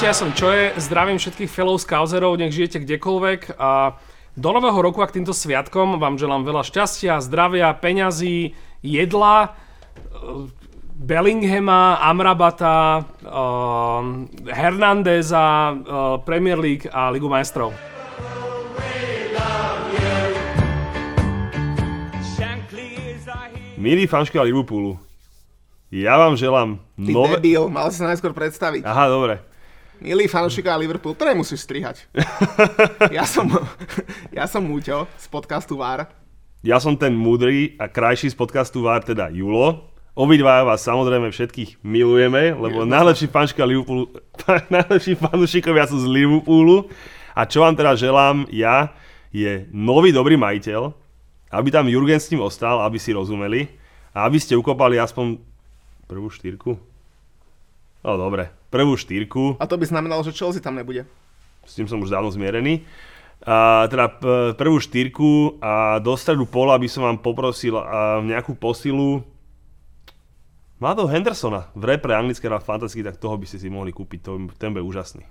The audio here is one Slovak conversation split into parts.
Ahojte, ja som Čoje, zdravím všetkých fellow scoutserov, nech žijete kdekoľvek a do nového roku a k týmto sviatkom vám želám veľa šťastia, zdravia, peňazí, jedla, Bellinghama, Amrabata, uh, Hernandeza, uh, Premier League a Ligu majstrov. Milí fanškovia Liverpoolu, ja vám želám Ty nové... debil, mal si najskôr predstaviť. Aha, dobre. Milý fanúšikovia Liverpool, to nemusíš strihať. ja som, ja som Múťo z podcastu VAR. Ja som ten múdry a krajší z podcastu VAR, teda Julo. Obidva vás samozrejme všetkých milujeme, lebo najlepší fanška Liverpoolu, najlepší fanúšikovia sú z Liverpoolu. A čo vám teda želám ja, je nový dobrý majiteľ, aby tam Jurgen s ním ostal, aby si rozumeli a aby ste ukopali aspoň prvú štyrku. No dobre, prvú štyrku, A to by znamenalo, že Chelsea tam nebude. s tým som už dávno zmierený. A teda prvú štyrku a do stredu pola by som vám poprosil a, nejakú posilu Mladého Hendersona v repre anglické hrá fantasticky, tak toho by ste si mohli kúpiť, to, ten bude úžasný.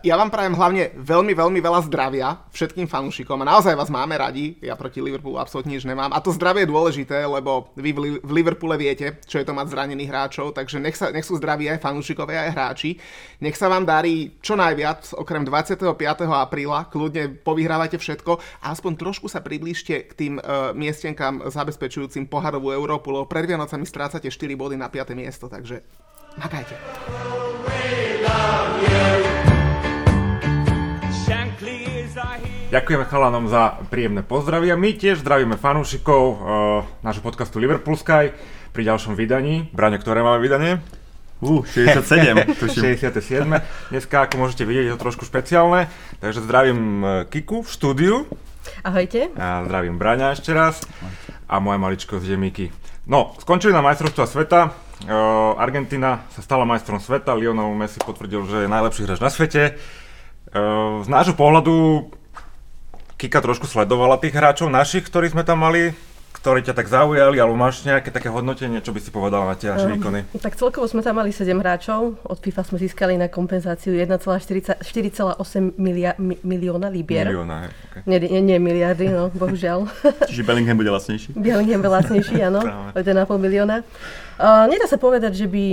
Ja, vám prajem hlavne veľmi, veľmi veľa zdravia všetkým fanúšikom a naozaj vás máme radi, ja proti Liverpoolu absolútne nič nemám a to zdravie je dôležité, lebo vy v, Li- v Liverpoole viete, čo je to mať zranených hráčov, takže nech, sa, nech sú zdraví aj fanúšikovia, aj hráči. Nech sa vám darí čo najviac, okrem 25. apríla, kľudne povyhrávajte všetko a aspoň trošku sa priblížte k tým uh, miestenkám zabezpečujúcim poharovú Európu, lebo pred Vianocami strácate 4 body na 5. miesto, takže makajte. Ďakujeme chalanom za príjemné pozdravy a my tiež zdravíme fanúšikov uh, nášho podcastu Liverpool Sky pri ďalšom vydaní. Braňo, ktoré máme vydanie? Uh, 67, tuším. 67. Dneska, ako môžete vidieť, je to trošku špeciálne, takže zdravím eh, Kiku v štúdiu Ahojte. a zdravím Braňa ešte raz a moja maličko z Demiky. No, skončili na majstrovstva sveta. Uh, Argentina sa stala majstrom sveta, Lionel Messi potvrdil, že je najlepší hráč na svete. Uh, z nášho pohľadu Kika trošku sledovala tých hráčov našich, ktorí sme tam mali, ktorí ťa tak zaujali, alebo máš nejaké také hodnotenie, čo by si povedala na tie naše výkony? Tak celkovo sme tam mali 7 hráčov. Od FIFA sme získali na kompenzáciu 1,4,8 milia, mi, milióna libier. Milióna, okay. Nie, nie, nie miliardy, no, bohužiaľ. Čiže Bellingham bude lacnejší. Bellingham bol lacnejší, áno, o 1,5 milióna. Uh, nedá sa povedať, že by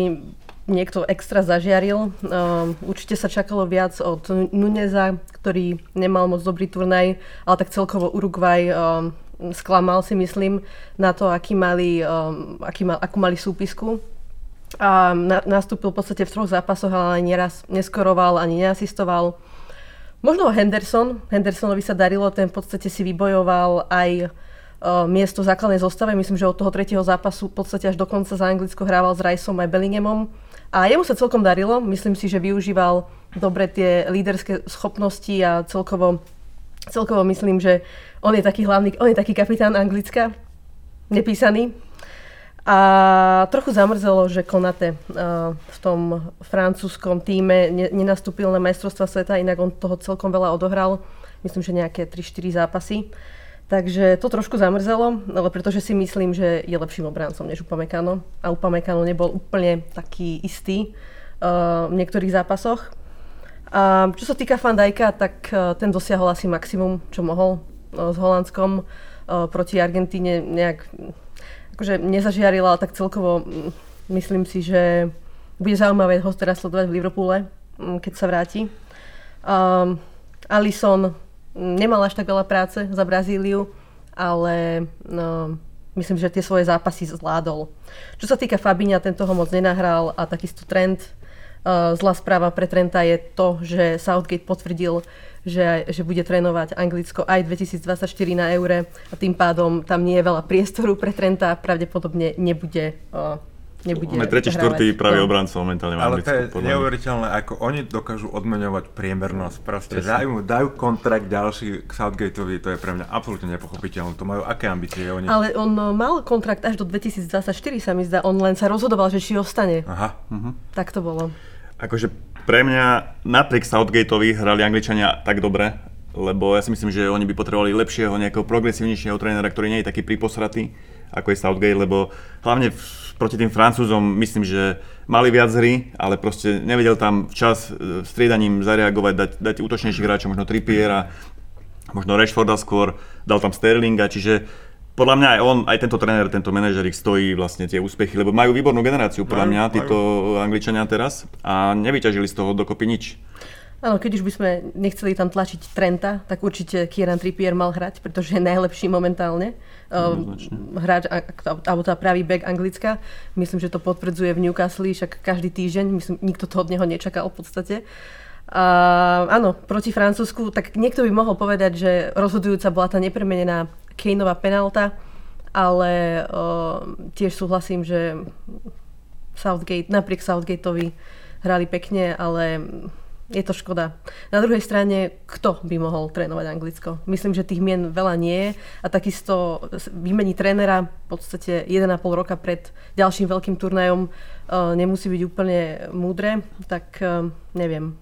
niekto extra zažiaril. Uh, určite sa čakalo viac od Nuneza, ktorý nemal moc dobrý turnaj, ale tak celkovo Uruguay uh, sklamal si myslím na to, aký mali, um, aký mal, akú mali súpisku. A na, nastúpil v podstate v troch zápasoch, ale neraz neskoroval, ani neasistoval. Možno Henderson. Hendersonovi sa darilo, ten v podstate si vybojoval aj uh, miesto v základnej zostave. Myslím, že od toho tretieho zápasu v podstate až do konca za Anglicko hrával s Riceom aj Bellinghamom. A jemu sa celkom darilo. Myslím si, že využíval dobre tie líderské schopnosti a celkovo, celkovo myslím, že on je taký hlavný, on je taký kapitán Anglicka, nepísaný. A trochu zamrzelo, že Konate uh, v tom francúzskom týme ne, nenastúpil na majstrovstva sveta, inak on toho celkom veľa odohral. Myslím, že nejaké 3-4 zápasy. Takže to trošku zamrzelo, ale pretože si myslím, že je lepším obrancom než Upamecano. A Upamecano nebol úplne taký istý uh, v niektorých zápasoch. A čo sa týka Van Dijka, tak uh, ten dosiahol asi maximum, čo mohol s Holandskom uh, proti Argentíne nejak akože nezažiarila, ale tak celkovo myslím si, že bude zaujímavé ho teraz sledovať v Liverpoole, keď sa vráti. Um, Alisson mm, nemal až tak veľa práce za Brazíliu, ale no, myslím, že tie svoje zápasy zvládol. Čo sa týka Fabíňa, tento ho moc nenahral a takisto trend. Uh, zlá správa pre Trenta je to, že Southgate potvrdil, že, že bude trénovať Anglicko aj 2024 na eure a tým pádom tam nie je veľa priestoru pre Trenta a pravdepodobne nebude, uh, nebude Máme tretí, štvrtý pravý No. obrancov momentálne v Ale to je neuveriteľné, ako oni dokážu odmeňovať priemernosť. Proste dajú, dajú kontrakt ďalší k Southgateovi, to je pre mňa absolútne nepochopiteľné. To majú aké ambície oni? Ale on no, mal kontrakt až do 2024 sa mi zdá, on len sa rozhodoval, že či ostane. Aha. Tak to bolo. Akože pre mňa napriek Southgateovi hrali Angličania tak dobre, lebo ja si myslím, že oni by potrebovali lepšieho, nejakého progresívnejšieho trénera, ktorý nie je taký priposratý ako je Southgate, lebo hlavne v, proti tým Francúzom myslím, že mali viac hry, ale proste nevedel tam včas e, striedaním zareagovať, dať, dať útočnejších hráčov, možno Trippiera, možno Rashforda skôr, dal tam Sterlinga, čiže podľa mňa aj on, aj tento tréner, tento manažer ich stojí vlastne tie úspechy, lebo majú výbornú generáciu podľa mňa, títo Angličania teraz a nevyťažili z toho dokopy nič. Áno, keď už by sme nechceli tam tlačiť Trenta, tak určite Kieran Trippier mal hrať, pretože je najlepší momentálne. Um, hráč, alebo tá pravý back Anglicka. Myslím, že to potvrdzuje v Newcastle, však každý týždeň, myslím, nikto to od neho nečakal v podstate. A áno, proti Francúzsku, tak niekto by mohol povedať, že rozhodujúca bola tá nepremenená Kaneová penalta, ale uh, tiež súhlasím, že Southgate, napriek Southgateovi hrali pekne, ale je to škoda. Na druhej strane, kto by mohol trénovať Anglicko? Myslím, že tých mien veľa nie je a takisto vymení trénera v podstate 1,5 roka pred ďalším veľkým turnajom uh, nemusí byť úplne múdre, tak uh, neviem.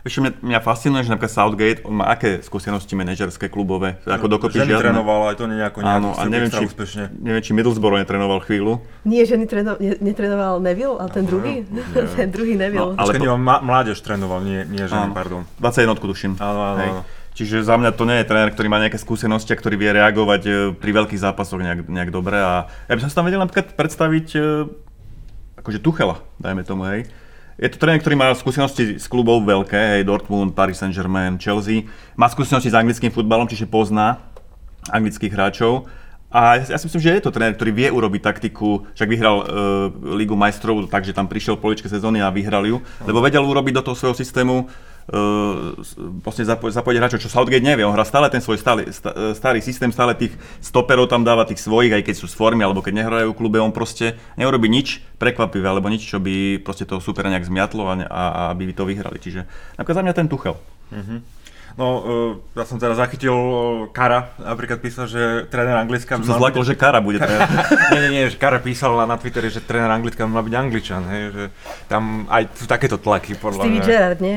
Čo mňa, mňa fascinuje, že napríklad Southgate, on má aké skúsenosti manažerské, klubové, ako dokopy Ženy žiadne. trénoval, aj to nie nejako nejak Áno, a neviem či, úspešne. neviem, či Middlesbrough netrénoval chvíľu. Nie, že netreno, ne, netrenoval Neville, ale ten druhý, ten druhý Neville. No, ale Počkaj, po- mládež trénoval, nie, nie ženy, Áno. pardon. 21 tuším. Áno, áno, áno. Čiže za mňa to nie je tréner, ktorý má nejaké skúsenosti a ktorý vie reagovať e, pri veľkých zápasoch nejak, nejak dobre. A ja by som si tam vedel napríklad predstaviť e, akože Tuchela, dajme tomu, hej. Je to tréner, ktorý má skúsenosti s klubov veľké, hej, Dortmund, Paris Saint-Germain, Chelsea. Má skúsenosti s anglickým futbalom, čiže pozná anglických hráčov. A ja, si myslím, že je to tréner, ktorý vie urobiť taktiku, však vyhral e, Ligu majstrov, takže tam prišiel v poličke sezóny a vyhral ju, lebo vedel urobiť do toho svojho systému vlastne zapo- zapojiť hráčov, čo Southgate nevie. On hrá stále ten svoj stály, e, starý systém, stále tých stoperov tam dáva, tých svojich, aj keď sú z formy, alebo keď nehrajú v klube, on proste neurobi nič prekvapivé, alebo nič, čo by proste toho supera nejak zmiatlo a, a, a aby to vyhrali. Čiže napríklad za mňa ten Tuchel. No, uh, ja som teraz zachytil uh, Kara, napríklad písal, že tréner Anglicka... Som sa zlakol, že Kara bude tréner. nie, nie, nie, že Kara písal na Twitteri, že tréner Anglicka má byť Angličan, hej, že tam aj sú takéto tlaky, podľa Stevie mňa. Gerrard, nie?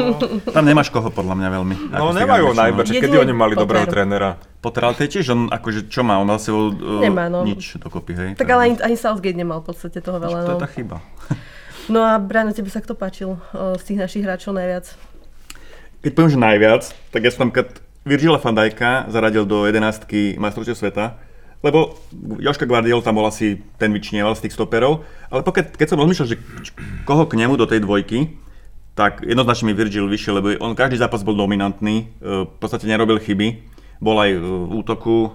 Tam nemáš koho podľa mňa veľmi. No nemajú Angličanov. najmä, že kedy oni mali Potter. dobrého trénera. Potter, ale to je tiež on, akože čo má, on má za sebou uh, Nemá, no. nič dokopy, hej. Tak ale ani, ani Southgate nemal v podstate toho veľa. To je No, tá chyba. no a Brian, tebe sa kto páčil z tých našich hráčov najviac? Keď poviem, že najviac, tak ja som napríklad Virgila van Dijka zaradil do 11 majstrovstiev sveta, lebo Joška Guardiol tam bol asi ten vyčnieval z tých stoperov, ale pokiaľ, keď som rozmýšľal, že koho k nemu do tej dvojky, tak jednoznačne mi Virgil vyšiel, lebo on každý zápas bol dominantný, e, v podstate nerobil chyby, bol aj v útoku, e,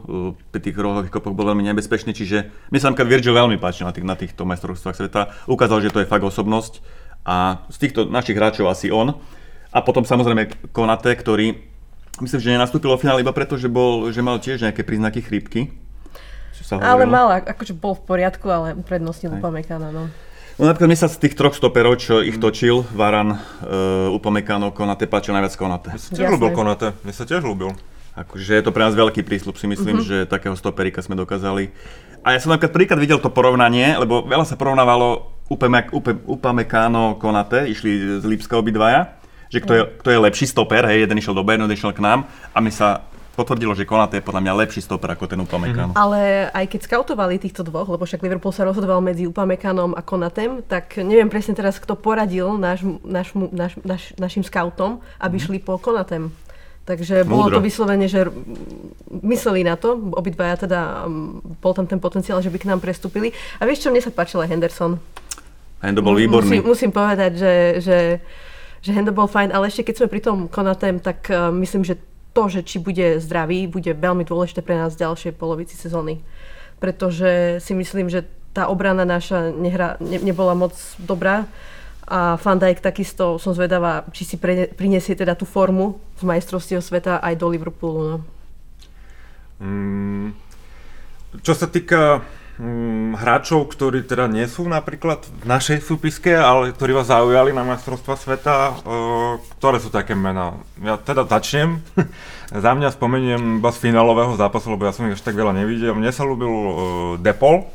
pri tých rohových kopoch bol veľmi nebezpečný, čiže mne sa napríklad Virgil veľmi páčil na, tých, na týchto majstrovstvách sveta, ukázal, že to je fakt osobnosť a z týchto našich hráčov asi on. A potom samozrejme Konate, ktorý myslím, že nenastúpil o finále iba preto, že, bol, že mal tiež nejaké príznaky chrípky. Čo sa Ale mal, akože bol v poriadku, ale uprednostnil Upamecana, no. No napríklad mi sa z tých troch stoperov, čo ich točil, Varan, uh, Upamecano, Konate, páčil najviac Konate. Mne sa tiež Jasné. ľúbil Konate, mne sa tiež ľúbil. Akože je to pre nás veľký prísľub, si myslím, že takého stoperika sme dokázali. A ja som napríklad prvýkrát videl to porovnanie, lebo veľa sa porovnávalo Upamecano, Konate, išli z Lipska obidvaja, že kto je, kto je lepší stoper, hej, jeden išiel do Bayernu, jeden išiel k nám a mi sa potvrdilo, že Konate je podľa mňa lepší stoper ako ten Upamecano. Ale aj keď skautovali týchto dvoch, lebo však Liverpool sa rozhodoval medzi Upameccanom a Konatem, tak neviem presne teraz, kto poradil náš, náš, náš, náš, našim skautom, aby šli po Konatem. Takže bolo Múdro. to vyslovene, že mysleli na to, obidvaja teda, um, bol tam ten potenciál, že by k nám prestúpili. A vieš čo, mne sa páčil aj Henderson. Hendo bol výborný. Musím, musím povedať, že, že, že Hendo bol fajn, ale ešte keď sme pri tom Konatem, tak uh, myslím, že to, že či bude zdravý, bude veľmi dôležité pre nás v ďalšej polovici sezóny. Pretože si myslím, že tá obrana naša nehra, ne, nebola moc dobrá a Van Dijk takisto som zvedavá, či si pre, prinesie teda tú formu z majstrovstiev sveta aj do Liverpoolu. No. Mm, čo sa týka hráčov, ktorí teda nie sú napríklad v našej súpiske, ale ktorí vás zaujali na majstrovstva sveta, e, ktoré sú také mená? Ja teda začnem. Za mňa spomeniem iba z finálového zápasu, lebo ja som ich až tak veľa nevidel. Mne sa ľúbil e, Depol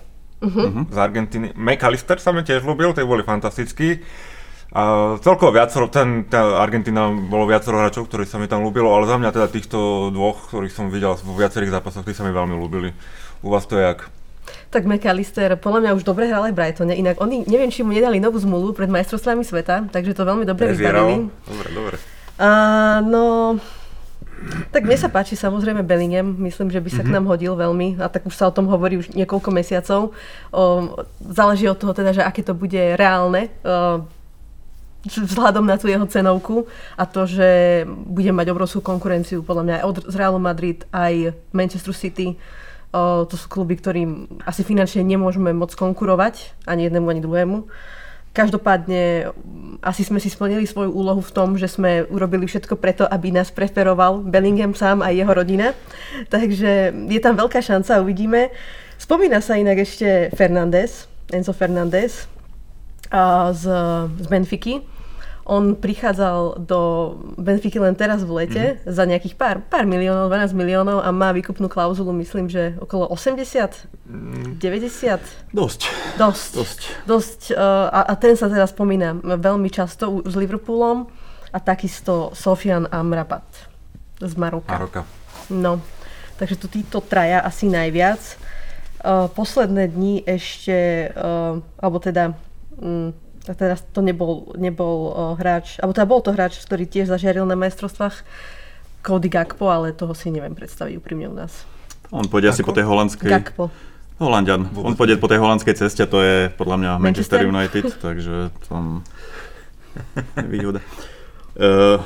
z Argentíny. McAllister sa mi tiež ľúbil, tie boli fantastickí. A celkovo viacero, ten, tá Argentína bolo viacero hráčov, ktorí sa mi tam ľúbilo, ale za mňa teda týchto dvoch, ktorých som videl vo viacerých zápasoch, tí sa mi veľmi ľúbili. U vás to je jak? Tak McAllister podľa mňa už dobre hral aj Brightone. Inak oni, neviem, či mu nedali novú zmluvu pred majstrovstvami sveta, takže to veľmi dobre vybavili. Dobre, dobre. A, no, tak mne sa páči samozrejme Bellingham, myslím, že by sa mm-hmm. k nám hodil veľmi a tak už sa o tom hovorí už niekoľko mesiacov. O, záleží od toho teda, že aké to bude reálne. O, vzhľadom na tú jeho cenovku a to, že bude mať obrovskú konkurenciu podľa mňa aj od Realu Madrid, aj Manchester City to sú kluby, ktorým asi finančne nemôžeme moc konkurovať, ani jednému, ani druhému. Každopádne asi sme si splnili svoju úlohu v tom, že sme urobili všetko preto, aby nás preferoval Bellingham sám a jeho rodina. Takže je tam veľká šanca, uvidíme. Spomína sa inak ešte Fernández, Enzo Fernández z, z Benfiky on prichádzal do Benfiky len teraz v lete mm-hmm. za nejakých pár, pár miliónov, 12 miliónov a má výkupnú klauzulu, myslím, že okolo 80, mm. 90. Dosť. Dosť. Dosť. Dosť uh, a, a ten sa teda spomína veľmi často s Liverpoolom a takisto Sofian Amrabat z Maroka. Maroka. No, takže tu títo traja asi najviac. Uh, posledné dni ešte, uh, alebo teda um, a teraz to nebol, nebol uh, hráč, alebo teda bol to hráč, ktorý tiež zažiaril na majstrovstvách Cody Gakpo, ale toho si neviem predstaviť úprimne u nás. On pôjde asi po tej holandskej... Gakpo. Holandian. On pôjde po tej holandskej ceste, to je podľa mňa Manchester, Manchester United, takže tam výhoda. Uh,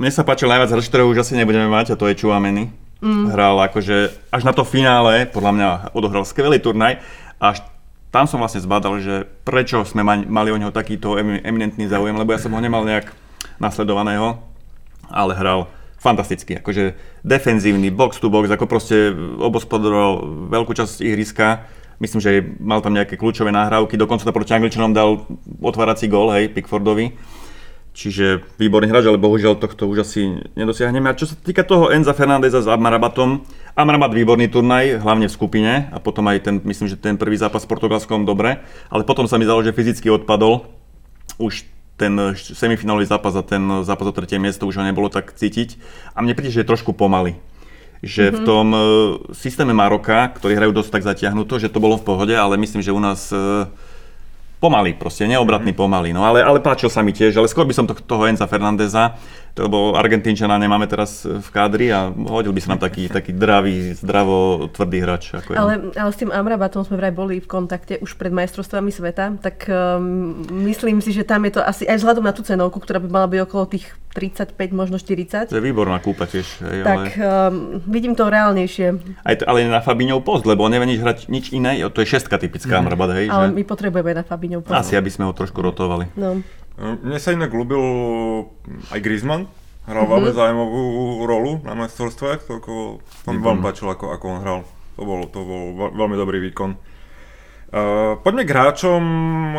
mne sa páčil najviac hráč, ktorého už asi nebudeme mať a to je Chouameni. Mm. Hral akože až na to finále, podľa mňa odohral skvelý turnaj. Až tam som vlastne zbadal, že prečo sme mali o neho takýto eminentný záujem, lebo ja som ho nemal nejak nasledovaného, ale hral fantasticky, akože defenzívny, box to box, ako proste obospodoroval veľkú časť ihriska. Myslím, že mal tam nejaké kľúčové nahrávky, dokonca to proti Angličanom dal otvárací gól, hej, Pickfordovi. Čiže výborný hráč, ale bohužiaľ tohto už asi nedosiahneme. A čo sa týka toho Enza Fernandeza s Amrabatom, Amrabat výborný turnaj, hlavne v skupine a potom aj ten, myslím, že ten prvý zápas s Portugalskom dobre, ale potom sa mi zdalo, že fyzicky odpadol. Už ten semifinálový zápas a ten zápas o tretie miesto už ho nebolo tak cítiť. A mne príde, že je trošku pomaly. Že mm-hmm. v mhm. tom uh, systéme Maroka, ktorí hrajú dosť tak zatiahnuto, že to bolo v pohode, ale myslím, že u nás uh, Pomaly, proste, neobratný mm-hmm. pomaly. No ale, ale páčil sa mi tiež, ale skôr by som to, toho Enza Fernandeza, lebo Argentínčana nemáme teraz v kádri a hodil by sa nám taký, taký dravý, zdravo, tvrdý hráč. Ako ale, ale s tým Amrabatom sme vraj boli v kontakte už pred majstrovstvami sveta, tak um, myslím si, že tam je to asi aj vzhľadom na tú cenovku, ktorá by mala byť okolo tých 35, možno 40. To je výborná kúpa tiež. Hej, tak ale... um, vidím to reálnejšie. Aj to, ale na Fabinov post, lebo on nevie nič hrať nič iné, to je šestka typická mm. Amrabat, hej. Ale že... my potrebujeme na Fabinov post. Asi, aby sme ho trošku rotovali. No. Mne sa inak ľúbil aj Griezmann, hral mm-hmm. veľmi zaujímavú rolu na majstrovstve, to to mi veľmi páčilo, ako, ako on hral. To bol, to bol veľmi dobrý výkon. Uh, poďme k hráčom,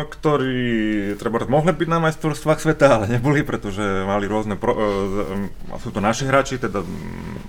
ktorí treba mohli byť na majstrovstvách sveta, ale neboli, pretože mali rôzne, pro, uh, sú to naši hráči, teda um,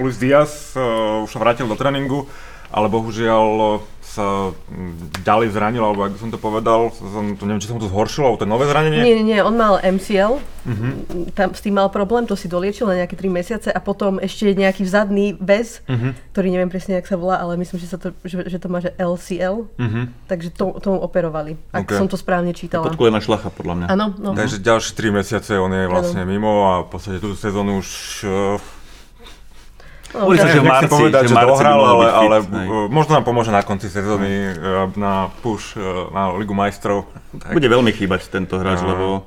Luis Diaz uh, už sa vrátil do tréningu, ale bohužiaľ sa mm, ďalej zranil, alebo ak by som to povedal, som, to neviem, či som to zhoršilo, alebo to nové zranenie? Nie, nie, nie, on mal MCL, uh-huh. tam s tým mal problém, to si doliečil na nejaké 3 mesiace a potom ešte nejaký vzadný väz, uh-huh. ktorý neviem presne, jak sa volá, ale myslím, že, sa to, že, že to má že LCL, uh-huh. takže to, tomu operovali, ak okay. som to správne čítala. je na šlacha, podľa mňa. Áno, no. Takže ďalšie 3 mesiace on je vlastne ano. mimo a v podstate túto sezónu už uh, Hovorí sa, že v marci, povedať, že, že dohral, ale, ale možno nám pomôže na konci sezóny eh, na push eh, na Ligu majstrov. Tak. Bude veľmi chýbať tento hráč, lebo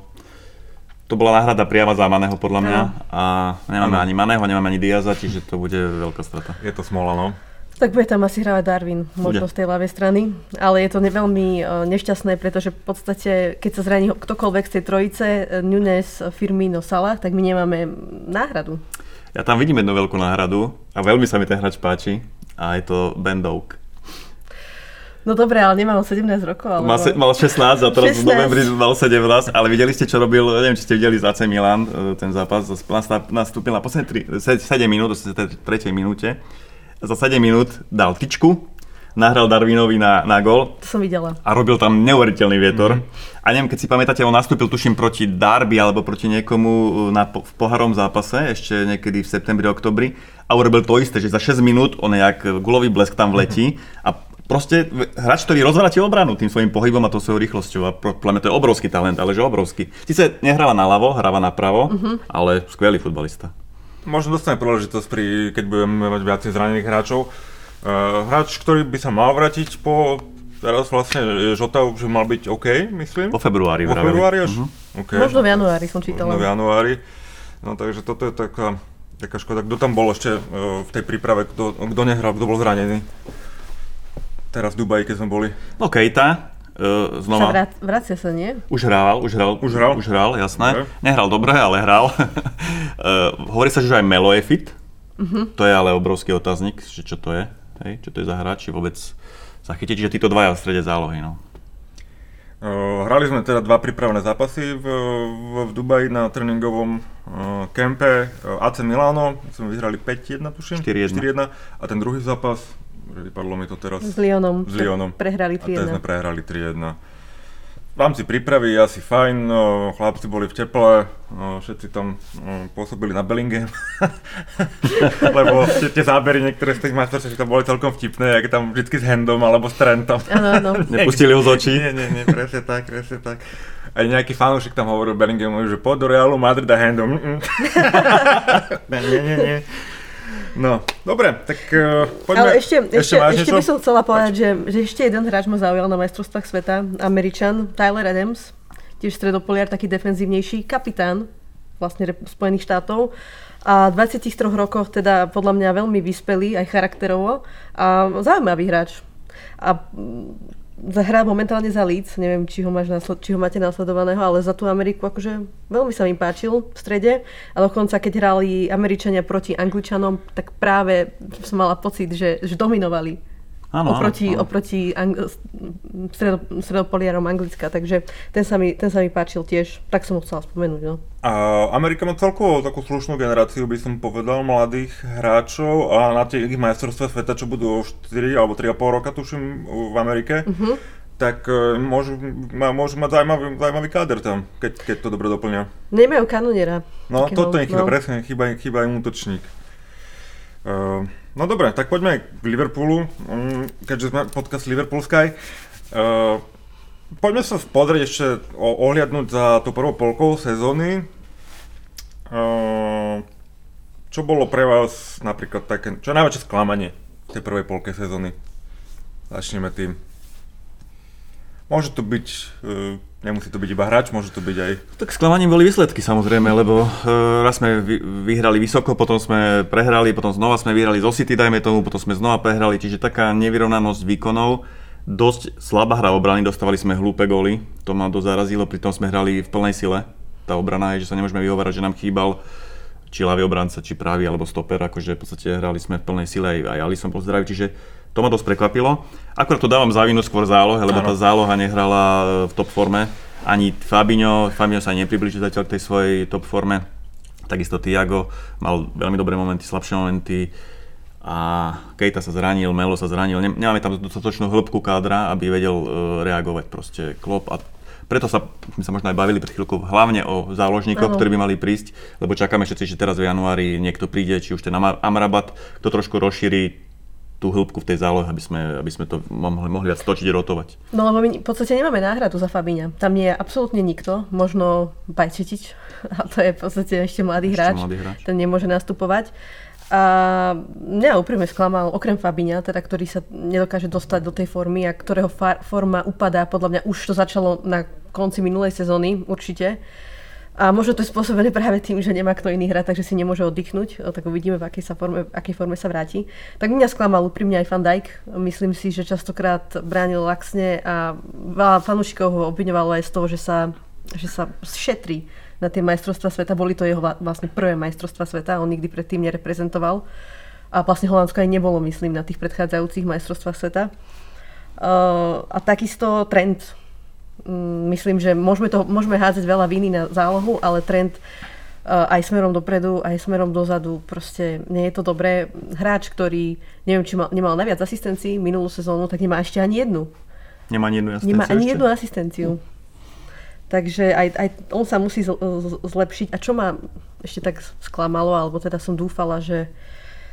to bola náhrada priama za Maného podľa mňa a nemáme ani Maného, nemáme ani Diaza, čiže to bude veľká strata. Je to smola, no. Tak bude tam asi hrávať Darwin, možno bude. z tej ľavej strany, ale je to ne, veľmi uh, nešťastné, pretože v podstate, keď sa zraní ktokoľvek z tej trojice, Nunes, Firmino, Salah, tak my nemáme náhradu. Ja tam vidím jednu veľkú náhradu a veľmi sa mi ten hráč páči a je to Ben Doak. No dobre, ale nemal 17 rokov. Ale... Mal, se, mal 16 a teraz 16. v novembri mal 17, ale videli ste, čo robil, neviem, či ste videli z AC Milan, e, ten zápas, nastúpil na posledné 7 minút, v 3. minúte, za 7 minút dal tyčku, nahral Darwinovi na, na gol To som videla. a robil tam neuveriteľný vietor. Mm-hmm. A neviem, keď si pamätáte, on nastúpil tuším proti Darby alebo proti niekomu uh, na, v poharom zápase, ešte niekedy v septembri, oktobri a urobil to isté, že za 6 minút on jak gulový blesk tam vletí a proste hráč, ktorý rozvrátil obranu tým svojim pohybom a tou svojou rýchlosťou a podľa mňa to je obrovský talent, ale že obrovský. Sice nehráva na ľavo, hráva napravo, mm-hmm. ale skvelý futbalista. Možno dostane príležitosť, pri, keď budeme mať viacej zranených hráčov. Uh, hráč, ktorý by sa mal vrátiť po... Teraz vlastne Žota už mal byť OK, myslím. Po februári vraveli. februári až? Mhm. Okay. Možno v januári som čítala. Možno v januári. No takže toto je taká, taká škoda. Kto tam bol ešte uh, v tej príprave, kto, kto nehral, kto bol zranený? Teraz v Dubaji, keď sme boli. No Kejta, uh, Sa znova... vrát, vracia sa, nie? Už hral, už hral. Už hral? Už hral, jasné. Dobre. Nehral dobre, ale hral. uh, hovorí sa, že aj Melo je fit. Mhm. To je ale obrovský otáznik, že čo to je. Hej, čo to je za hráč, či vôbec sa chytí. Čiže títo dvaja v strede zálohy. No. Hrali sme teda dva prípravné zápasy v, v, v Dubaji na tréningovom uh, kempe AC Milano. Sme vyhrali 5-1, tuším. 4:1. 4-1. A ten druhý zápas, vypadlo mi to teraz. S Lyonom. S Lyonom. Prehrali A ten sme 3-1. prehrali 3-1. V rámci prípravy asi fajn, no, chlapci boli v teple, no, všetci tam no, pôsobili na Bellingham, lebo tie, tie zábery niektoré z tých majstrovstiev tam boli celkom vtipné, jak tam vždycky s handom alebo s Trentom. Áno, áno. Nepustili ho z očí. Nie, nie, nie, presne tak, presne tak. Aj nejaký fanúšik tam hovoril Bellinghamovi, že poď do Realu Madrid a handom. Mm-mm. nie, nie, nie, nie. No, dobre, tak uh, poďme. Ale ešte, ešte, ešte niečo? by som chcela povedať, že, že ešte jeden hráč ma zaujal na majstrovstvách sveta, Američan, Tyler Adams, tiež stredopoliar, taký defenzívnejší, kapitán vlastne Spojených štátov. A v 23 rokoch teda podľa mňa veľmi vyspelý, aj charakterovo a zaujímavý hráč. A hrá momentálne za Leeds, neviem, či ho, máš nasled, či ho máte nasledovaného, ale za tú Ameriku akože veľmi sa mi páčil v strede. A dokonca, keď hrali Američania proti Angličanom, tak práve som mala pocit, že, že dominovali Áno, oproti, áno. oproti ang- stredo, stredopoliarom Anglicka, takže ten sa, mi, ten sa mi páčil tiež, tak som ho chcela spomenúť. No. A Amerika má celkovo takú slušnú generáciu, by som povedal, mladých hráčov a na tie ich majstrovstvá sveta, čo budú o 4 alebo 3,5 roka, tuším, v Amerike, Mhm. tak e, môžu, môžu mať zaujímavý, zaujímavý káder tam, keď, keď to dobre doplňa. Nemajú kanoniera. No, takého, toto je chyba, no. presne, chyba, chyba im útočník. Uh, no dobre, tak poďme k Liverpoolu, um, keďže sme podcast Liverpool Sky. Uh, poďme sa pozrieť ešte, ohliadnúť za tou prvou polkou sezóny. Uh, čo bolo pre vás napríklad také, čo najväčšie sklamanie tej prvej polke sezóny? Začneme tým. Môže to byť, uh, nemusí to byť iba hráč, môže to byť aj Tak sklamaním boli výsledky samozrejme, lebo uh, raz sme vy, vyhrali vysoko, potom sme prehrali, potom znova sme vyhrali zo City, dajme tomu, potom sme znova prehrali, čiže taká nevyrovnanosť výkonov. Dosť slabá hra obrany, dostávali sme hlúpe góly, to ma dosť zarazilo, pritom sme hrali v plnej sile. Tá obrana je, že sa nemôžeme vyhovárať, že nám chýbal či ľavý obranca, či pravý, alebo stoper, akože v podstate hrali sme v plnej sile, aj, aj Alisson bol zdravý, čiže to ma dosť prekvapilo. Akurát to dávam za vinu skôr zálohe, lebo tá záloha nehrala e, v top forme. Ani Fabinho, Fabinho sa nepribližil zatiaľ k tej svojej top forme. Takisto Tiago mal veľmi dobré momenty, slabšie momenty. A Kejta sa zranil, Melo sa zranil. Nem- Nemáme tam dostatočnú hĺbku kádra, aby vedel e, reagovať proste Klopp. A preto sa, sme sa možno aj bavili pred chvíľkou hlavne o záložníkoch, ktorí by mali prísť, lebo čakáme všetci, že teraz v januári niekto príde, či už ten Amrabat, to trošku rozšíri tú hĺbku v tej zálohe, aby sme, aby sme to mohli, mohli viac točiť, rotovať. No lebo my v podstate nemáme náhradu za Fabíňa. Tam nie je absolútne nikto, možno Bajčetič, a to je v podstate ešte mladý Ešte hráč, mladý hráč. ten nemôže nastupovať. A mňa úprimne sklamal, okrem Fabíňa, teda, ktorý sa nedokáže dostať do tej formy a ktorého fa- forma upadá, podľa mňa už to začalo na konci minulej sezóny, určite. A možno to je spôsobené práve tým, že nemá kto iný hrať, takže si nemôže oddychnúť. Tak uvidíme, v akej, sa forme, v akej forme sa vráti. Tak mňa sklamal úprimne aj Van Dijk. Myslím si, že častokrát bránil laxne a veľa fanúšikov ho obviňovalo aj z toho, že sa, že sa šetrí na tie majstrovstvá sveta. Boli to jeho vla- vlastne prvé majstrovstvá sveta, on nikdy predtým nereprezentoval. A vlastne Holandsko aj nebolo, myslím, na tých predchádzajúcich majstrovstvách sveta. Uh, a takisto trend Myslím, že môžeme, to, môžeme hádzať veľa viny na zálohu, ale trend aj smerom dopredu, aj smerom dozadu. Proste nie je to dobré. Hráč, ktorý, neviem, či mal, nemal najviac asistencií minulú sezónu, tak nemá ešte ani jednu. Nemá ani jednu asistenciu Nemá ani ešte? jednu asistenciu. Takže aj, aj on sa musí zlepšiť. A čo ma ešte tak sklamalo, alebo teda som dúfala, že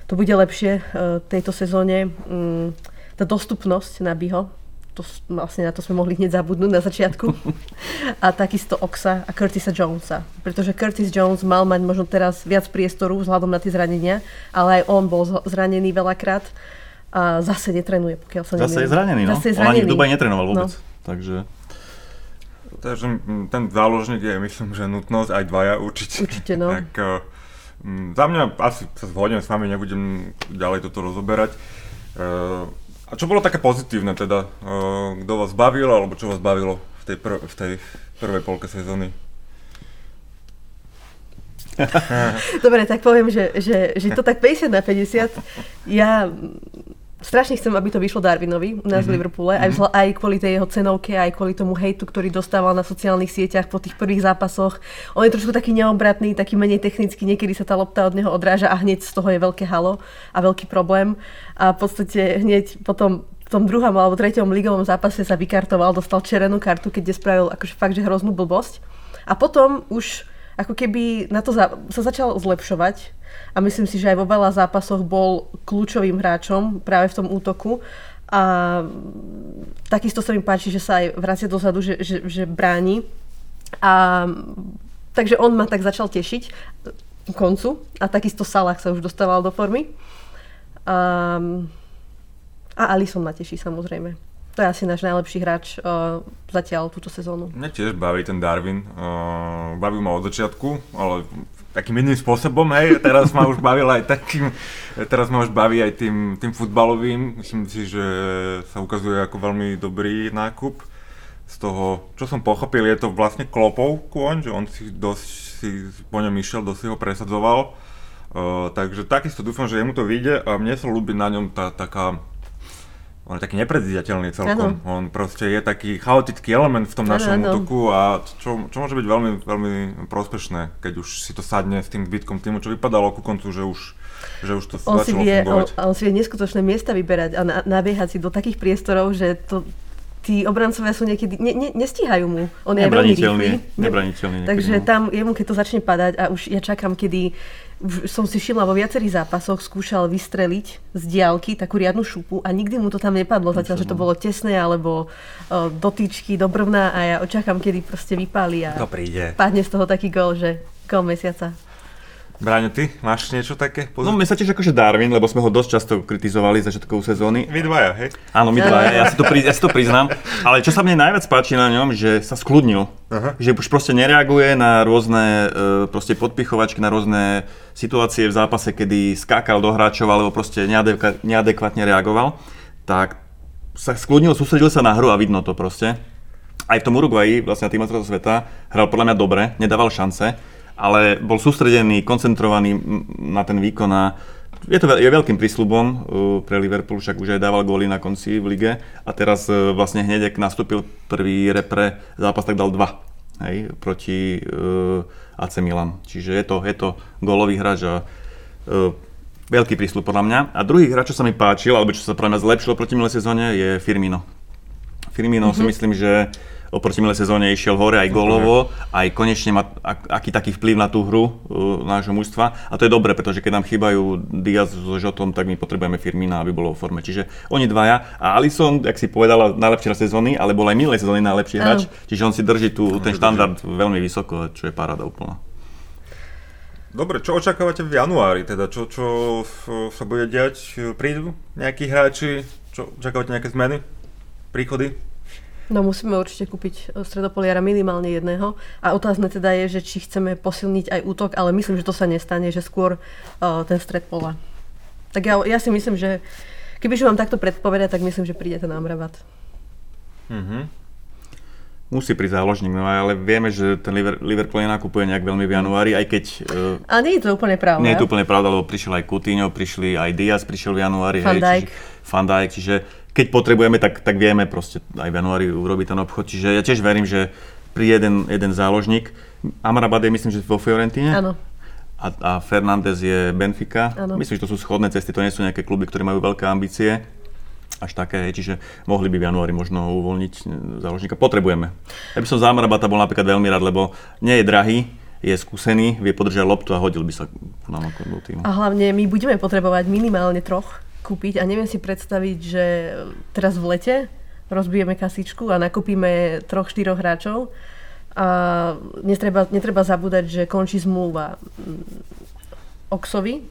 to bude lepšie uh, tejto sezóne, um, tá dostupnosť na Biho. To, s- vlastne na to sme mohli hneď zabudnúť na začiatku. a takisto Oxa a Curtisa Jonesa. Pretože Curtis Jones mal mať možno teraz viac priestoru vzhľadom na tie zranenia, ale aj on bol zranený veľakrát a zase netrenuje, pokiaľ sa Zase je zranený, no. Zase je On ani v zranený. Dubaji netrenoval vôbec. No. Takže Takže mm, ten záložník je, myslím, že nutnosť, aj dvaja určite. Určite, no. Tak uh, mm, za mňa asi sa zhodnem s vami, nebudem ďalej toto rozoberať. Uh, čo bolo také pozitívne teda? Kto vás bavil, alebo čo vás bavilo v tej, prv, v tej prvej polke sezóny? Dobre, tak poviem, že, že, že to tak 50 na 50. Ja strašne chcem, aby to vyšlo Darwinovi u nás v Liverpoole, aj, vzhľa- aj kvôli tej jeho cenovke, aj kvôli tomu hejtu, ktorý dostával na sociálnych sieťach po tých prvých zápasoch. On je trošku taký neobratný, taký menej technický, niekedy sa tá lopta od neho odráža a hneď z toho je veľké halo a veľký problém. A v podstate hneď potom v tom druhom alebo treťom ligovom zápase sa vykartoval, dostal červenú kartu, keď spravil akože fakt, že hroznú blbosť. A potom už ako keby na to za, sa začal zlepšovať a myslím si, že aj vo veľa zápasoch bol kľúčovým hráčom práve v tom útoku a takisto sa mi páči, že sa aj vracia dozadu, že, že, že bráni a takže on ma tak začal tešiť ku koncu a takisto Salah sa už dostával do formy a, a Alisson ma teší samozrejme. To je asi náš najlepší hráč uh, zatiaľ túto sezónu. Mňa tiež baví ten Darwin. Uh, baví ma od začiatku, ale takým iným spôsobom, hej. Teraz ma už bavil aj takým, teraz ma už baví aj tým, tým futbalovým. Myslím si, že sa ukazuje ako veľmi dobrý nákup. Z toho, čo som pochopil, je to vlastne klopov kôň, že on si dosť si po ňom išiel, dosť si ho presadzoval. Uh, takže takisto dúfam, že jemu to vyjde a mne sa ľúbi na ňom tá taká on je taký nepredvídateľný celkom. On proste je taký chaotický element v tom Áno, našom áno. útoku a čo, čo môže byť veľmi, veľmi prospešné, keď už si to sadne s tým zbytkom týmu, čo vypadalo ku koncu, že už, že už to on si, vie, on, fungovať. on si vie neskutočné miesta vyberať a na, nabiehať si do takých priestorov, že to, tí obrancovia sú niekedy, ne, ne, nestíhajú mu. On je veľmi Nebraniteľný, rýchly. Ne- nebraniteľný Takže no. tam jemu, keď to začne padať a už ja čakám, kedy už som si všimla vo viacerých zápasoch, skúšal vystreliť z diálky takú riadnu šupu a nikdy mu to tam nepadlo, zatiaľ, že to bolo tesné alebo uh, dotýčky do brvna a ja očakám, kedy proste vypáli a To príde. padne z toho taký gol, že gol mesiaca. Bráňo, ty máš niečo také? No mne sa tiež akože Darwin, lebo sme ho dosť často kritizovali začiatkovú sezóny. Vy dvaja, hej? Áno, my dva, ja, si to pri, ja si to priznám. Ale čo sa mne najviac páči na ňom, že sa skľudnil. Aha. Že už proste nereaguje na rôzne e, proste podpichovačky, na rôzne situácie v zápase, kedy skákal do hráčov alebo proste neadekva, neadekvátne reagoval. Tak sa skľudnil, sústredil sa na hru a vidno to proste. Aj v tom Uruguayi, vlastne na tým sveta, hral podľa mňa dobre, nedával šance, ale bol sústredený, koncentrovaný na ten výkon a je to je veľkým prísľubom uh, pre Liverpool, však už aj dával góly na konci v lige a teraz uh, vlastne hneď, ak nastúpil prvý repre zápas, tak dal dva hej, proti uh, AC Milan. Čiže je to, je to gólový hráč a uh, veľký prísľub podľa mňa. A druhý hráč, čo sa mi páčil, alebo čo sa pre mňa zlepšilo proti minulej sezóne, je Firmino. Firmino mm-hmm. si myslím, že oproti minulej sezóne išiel hore aj gólovo, aj konečne má ak, aký taký vplyv na tú hru uh, nášho mužstva. A to je dobré, pretože keď nám chýbajú Diaz so Žotom, tak my potrebujeme Firmina, aby bolo v forme. Čiže oni dvaja. A Alisson, jak si povedala, najlepší hráč sezóny, ale bol aj minulej sezóny najlepší hráč. Čiže on si drží tu, ten štandard veľmi vysoko, čo je paráda úplná. Dobre, čo očakávate v januári? Teda čo, čo sa bude diať? Prídu nejakí hráči? Čo, očakávate nejaké zmeny? Príchody? No musíme určite kúpiť e, stredopoliara minimálne jedného. A otázne teda je, že či chceme posilniť aj útok, ale myslím, že to sa nestane, že skôr uh, ten stred pola. Tak ja, ja si myslím, že kebyže mám takto predpovedať, tak myslím, že príde ten Amrabat. Mhm. Musí prísť záložník, no ale vieme, že ten Liver- Liverpool nenakupuje nejak veľmi v januári, aj keď uh, A nie je to úplne pravda. Nie je to úplne pravda, lebo prišiel aj Coutinho, prišli aj Diaz, prišiel v januári. Van Dijk. čiže, Van Dijk, čiže keď potrebujeme, tak, tak vieme proste aj v januári urobiť ten obchod. Čiže ja tiež verím, že príde jeden, jeden záložník. Amrabat je myslím, že vo Fiorentine. Áno. A, a Fernández je Benfica. Áno. Myslím, že to sú schodné cesty, to nie sú nejaké kluby, ktoré majú veľké ambície. Až také, čiže mohli by v januári možno uvoľniť e, záložníka. Potrebujeme. Ja by som za Amrabata bol napríklad veľmi rád, lebo nie je drahý, je skúsený, vie podržať loptu a hodil by sa ku nám ako do týmu. A hlavne my budeme potrebovať minimálne troch kúpiť a neviem si predstaviť, že teraz v lete rozbijeme kasičku a nakúpime troch, štyroch hráčov a netreba, netreba zabúdať, že končí zmluva mm, Oxovi,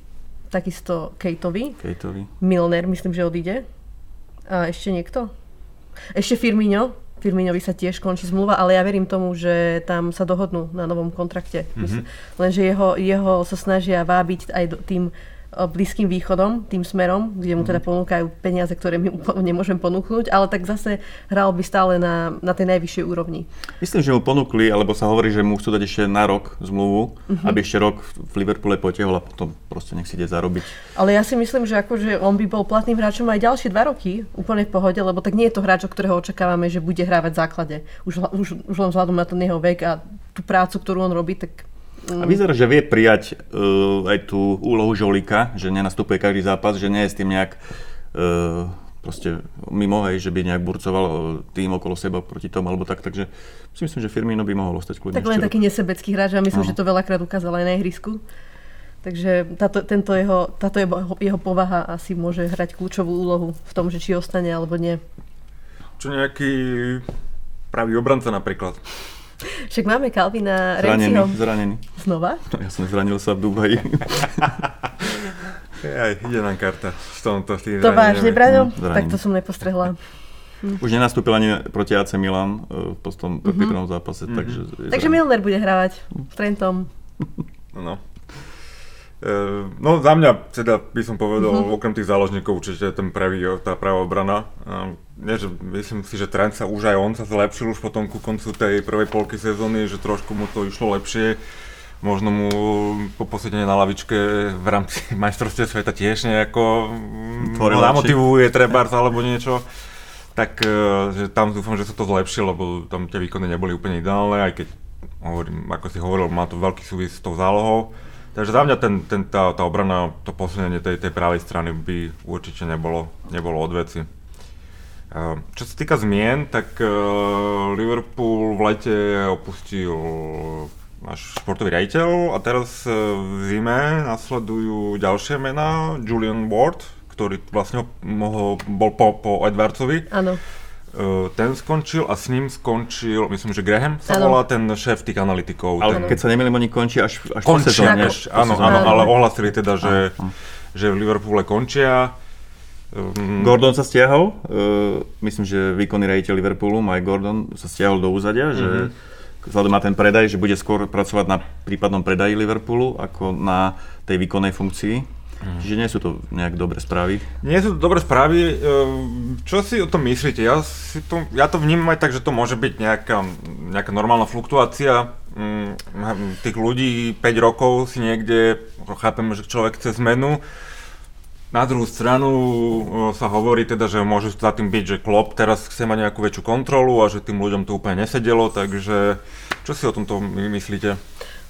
takisto Kateovi, Kejtovi. Milner myslím, že odíde a ešte niekto? Ešte Firmino, Firminovi sa tiež končí zmluva, ale ja verím tomu, že tam sa dohodnú na novom kontrakte. Mm-hmm. Lenže jeho, jeho sa snažia vábiť aj do, tým Blízkym východom, tým smerom, kde mu teda ponúkajú peniaze, ktoré my nemôžem ponúknuť, ale tak zase hral by stále na, na tej najvyššej úrovni. Myslím, že mu ponúkli, alebo sa hovorí, že mu chcú dať ešte na rok zmluvu, aby ešte rok v Liverpoole potiehol a potom proste nech si ide zarobiť. Ale ja si myslím, že akože on by bol platným hráčom aj ďalšie dva roky, úplne v pohode, lebo tak nie je to hráč, od ktorého očakávame, že bude hrávať v základe. Už, už, už len vzhľadom na ten jeho vek a tú prácu, ktorú on robí, tak A vyzerá, že vie prijať uh, aj tú úlohu žolíka, že nenastupuje každý zápas, že nie je s tým nejak uh, proste mimo, hej, že by nejak burcoval uh, tým okolo seba proti tomu, alebo tak, takže si myslím, že Firmino by mohol ostať kľudne Tak len taký nesebecký hráč a myslím, Áno. že to veľakrát ukázal aj na ihrisku. Takže táto, tento jeho, táto jeho, jeho povaha asi môže hrať kľúčovú úlohu v tom, že či ostane alebo nie. Čo nejaký pravý obranca napríklad. Však máme Kalvina Zranený, Renciho zranený. znova. Ja som zranil sa v Dubaji. Aj, ide nám karta v tomto To vážne, Braňo? Tak to som nepostrehla. Už nenastúpil ani proti AC Milan uh, v tom mm-hmm. zápase, takže... je Takže zranený. Milner bude hravať s Trentom. No. E, no za mňa teda by som povedal, mm-hmm. okrem tých záložníkov určite ten pravý, tá pravá obrana. Nie, že myslím si, že Trent sa už aj on sa zlepšil už potom ku koncu tej prvej polky sezóny, že trošku mu to išlo lepšie. Možno mu po posedení na lavičke v rámci majstrovstiev sveta tiež nejako mm, namotivuje trebárs alebo niečo. Tak e, že tam dúfam, že sa to zlepšilo, lebo tam tie výkony neboli úplne ideálne, aj keď hovorím, ako si hovoril, má to veľký súvis s tou zálohou. Takže za mňa ten, ten, tá, tá obrana, to posunenie tej, tej pravej strany by určite nebolo, nebolo od veci. Eh, Čo sa týka zmien, tak eh, Liverpool v lete opustil náš športový riaditeľ a teraz eh, v zime nasledujú ďalšie mená. Julian Ward, ktorý vlastne ho- bol po, po Edwardsovi. Áno. Eh, Ten skončil a s ním skončil, myslím, že Graham sa volá, ten šéf tých analytikov. Ale Áno. keď sa nemýlim, oni končí až, až po sezóne. až, áno, sezóne. áno, Áno. ale ohlasili teda, že, že v Liverpoole končia. Um, Gordon sa stiahol, uh, myslím, že výkonný rejiteľ Liverpoolu, Mike Gordon, sa stiahol do úzadia, že vzhľadom na ten predaj, že bude skôr pracovať na prípadnom predaji Liverpoolu ako na tej výkonnej funkcii. Čiže nie sú to nejak dobré správy. Nie sú to dobré správy. Ehm, Čo si o tom myslíte? Ja, si to, ja to vnímam aj tak, že to môže byť nejaká, nejaká normálna fluktuácia mm, tých ľudí 5 rokov si niekde, chápem, že človek chce zmenu. Na druhú stranu sa hovorí teda, že môže za tým byť, že Klopp teraz chce mať nejakú väčšiu kontrolu a že tým ľuďom to úplne nesedelo, takže čo si o tomto my myslíte?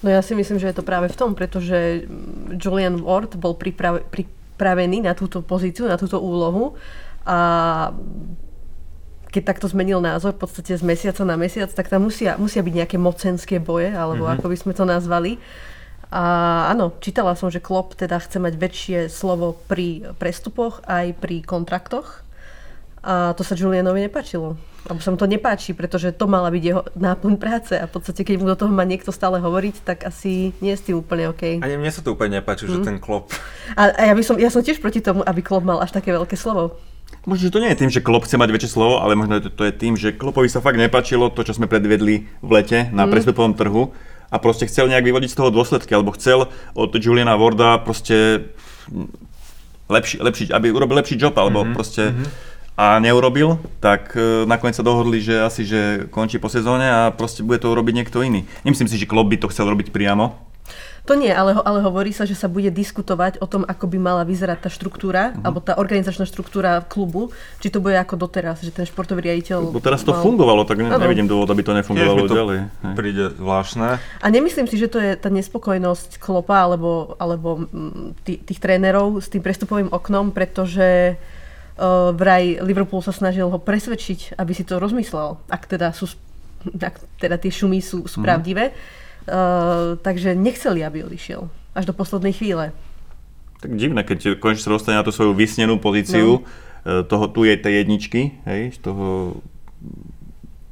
No ja si myslím, že je to práve v tom, pretože Julian Ward bol priprav- pripravený na túto pozíciu, na túto úlohu a keď takto zmenil názor v podstate z mesiaca na mesiac, tak tam musia, musia byť nejaké mocenské boje, alebo mm-hmm. ako by sme to nazvali. A áno, čítala som, že Klopp teda chce mať väčšie slovo pri prestupoch aj pri kontraktoch. A to sa Julianovi nepáčilo. Alebo sa mu to nepáči, pretože to mala byť jeho náplň práce a v podstate, keď mu do toho má niekto stále hovoriť, tak asi nie je s tým úplne OK. Ani mne sa to úplne nepáči, že ten Klopp A, a ja, by som, ja som tiež proti tomu, aby Klopp mal až také veľké slovo. Možno, že to nie je tým, že Klopp chce mať väčšie slovo, ale možno to, to je tým, že Kloppovi sa fakt nepáčilo to, čo sme predvedli v lete na Mhm. prestupovom trhu a proste chcel nejak vyvodiť z toho dôsledky, alebo chcel od Juliana Warda proste lepší, lepší, aby urobil lepší job, alebo mm-hmm. proste a neurobil, tak e, nakoniec sa dohodli, že asi, že končí po sezóne a proste bude to robiť niekto iný. Nemyslím si, že Klopp by to chcel robiť priamo. To nie, ale, ho- ale hovorí sa, že sa bude diskutovať o tom, ako by mala vyzerať tá štruktúra, Mhm. alebo tá organizačná štruktúra klubu, či to bude ako doteraz, že ten športový riaditeľ... Bo teraz to mal- fungovalo, tak ne, Áno. nevidím dôvod, aby to nefungovalo to ďalej. príde zvláštne. A nemyslím si, že to je tá nespokojnosť Klopa alebo, alebo tí, tých trénerov s tým prestupovým oknom, pretože uh, vraj Liverpool sa snažil ho presvedčiť, aby si to rozmyslel, ak teda, sú, ak teda tie šumy sú, sú pravdivé. Uh, takže nechceli, aby odišiel. Až do poslednej chvíle. Tak divné, keď konečne sa dostane na tú svoju vysnenú pozíciu no. toho, tu je tej jedničky, hej, z toho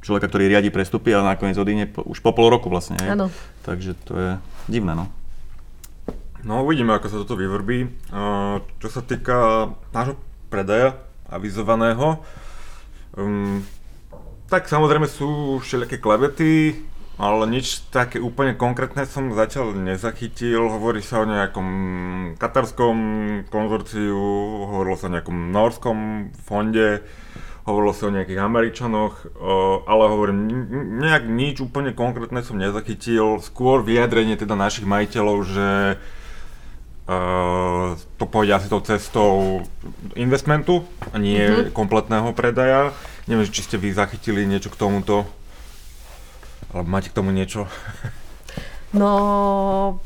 človeka, ktorý riadi prestupy a nakoniec odíde už po pol roku vlastne. Hej. Áno. Takže to je divné, no. No uvidíme, ako sa toto vyvrbí. Uh, čo sa týka nášho predaja avizovaného, um, tak samozrejme sú všelijaké klebety, ale nič také úplne konkrétne som zatiaľ nezachytil. Hovorí sa o nejakom katarskom konzorciu, hovorilo sa o nejakom norskom fonde, hovorilo sa o nejakých Američanoch, o, ale hovorím, nejak nič úplne konkrétne som nezachytil. Skôr vyjadrenie teda našich majiteľov, že Uh, to pôjde asi tou cestou investmentu a nie mm-hmm. kompletného predaja. Neviem, či ste vy zachytili niečo k tomuto, alebo máte k tomu niečo. No,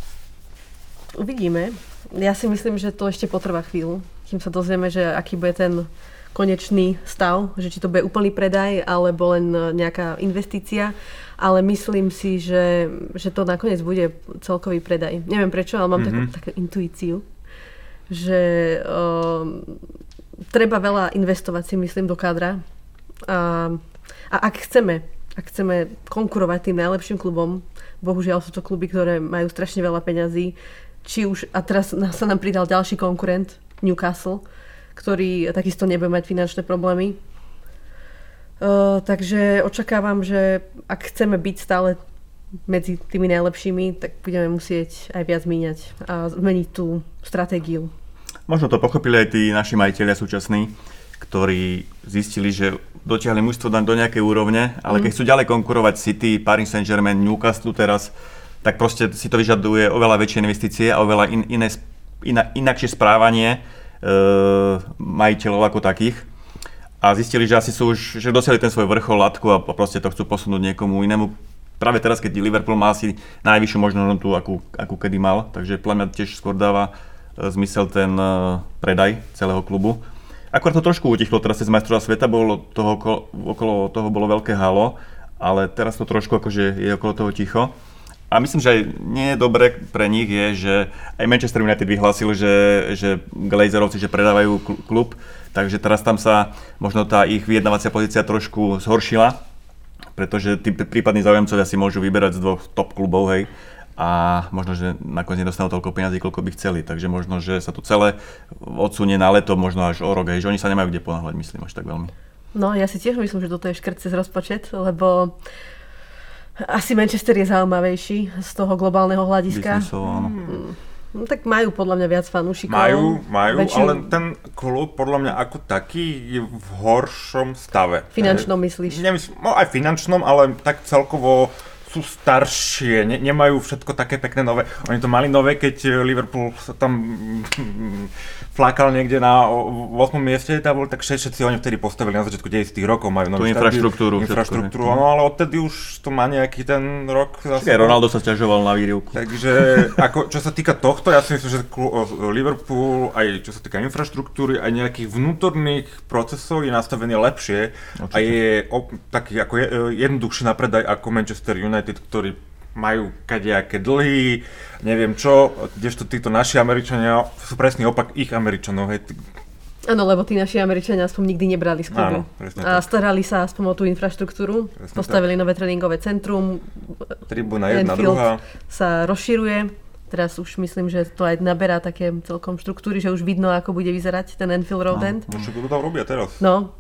uvidíme. Ja si myslím, že to ešte potrvá chvíľu, kým sa dozvieme, že aký bude ten konečný stav, že či to bude úplný predaj alebo len nejaká investícia, ale myslím si, že, že to nakoniec bude celkový predaj. Neviem prečo, ale mám mm-hmm. takú, takú intuíciu, že um, treba veľa investovať si myslím do kádra a, a ak chceme ak chceme konkurovať tým najlepším klubom, bohužiaľ sú to kluby, ktoré majú strašne veľa peňazí, či už, a teraz sa nám pridal ďalší konkurent, Newcastle, ktorý takisto nebude mať finančné problémy. Uh, takže očakávam, že ak chceme byť stále medzi tými najlepšími, tak budeme musieť aj viac míňať a zmeniť tú stratégiu. Možno to pochopili aj tí naši majiteľia súčasní, ktorí zistili, že dotiahli mužstvo do nejakej úrovne, ale keď chcú ďalej konkurovať City, Paris Saint-Germain, Newcastle teraz, tak proste si to vyžaduje oveľa väčšie investície a oveľa in, iné, iná, inakšie správanie e, majiteľov ako takých. A zistili, že asi sú už, že dosiahli ten svoj vrchol latku a proste to chcú posunúť niekomu inému. Práve teraz, keď Liverpool má asi najvyššiu možnú hodnotu, akú, akú kedy mal, takže podľa mňa tiež skôr dáva e, zmysel ten e, predaj celého klubu. Akorát to trošku utichlo, teraz cez majstrovstvá sveta bolo toho, okolo, toho bolo veľké halo, ale teraz to trošku akože je okolo toho ticho. A myslím, že aj nie je dobre pre nich je, že aj Manchester United vyhlásil, že, že Glazerovci, že predávajú kl- klub, takže teraz tam sa možno tá ich vyjednávacia pozícia trošku zhoršila, pretože tí prípadní záujemcovia si môžu vyberať z dvoch top klubov, hej, a možno, že nakoniec nedostanú toľko peniazí, koľko by chceli, takže možno, že sa to celé odsunie na leto, možno až o rok, hej, že oni sa nemajú kde ponáhľať, myslím, až tak veľmi. No, ja si tiež myslím, že toto je škrt cez rozpočet, lebo asi Manchester je zaujímavejší z toho globálneho hľadiska. Biznisovo, áno. No, tak majú podľa mňa viac fanúšikov. Majú, majú, Väčšinu- ale ten klub podľa mňa ako taký je v horšom stave. Finančnom Hej. myslíš? Nemysl- no aj finančnom, ale tak celkovo sú staršie, ne, nemajú všetko také pekné nové. Oni to mali nové, keď Liverpool sa tam mm, flákal niekde na o- 8. mieste tabul, tak všetci oni vtedy postavili na začiatku 90 rokov, majú nový infraštruktúru, všetko, infraštruktúru, no ale odtedy už to má nejaký ten rok za Aj Ronaldo sa sťažoval na výrivku. Takže ako, čo sa týka tohto, ja si myslím, že o- Liverpool, aj čo sa týka infraštruktúry, aj nejakých vnútorných procesov je nastavený lepšie a je op- taký ako je, jednoduchší na predaj ako Manchester United, ktorí majú kadejaké dlhy, neviem čo, kdežto títo naši Američania sú presný opak ich Američanov. Hej. Áno, lebo tí naši Američania aspoň nikdy nebrali z klubu. Áno, a tak. starali sa aspoň o tú infraštruktúru, Presne postavili nové tréningové centrum, Tribúna jedna, Anfield druhá. sa rozširuje. Teraz už myslím, že to aj naberá také celkom štruktúry, že už vidno, ako bude vyzerať ten Anfield Road End. No, čo to tam robia teraz? No,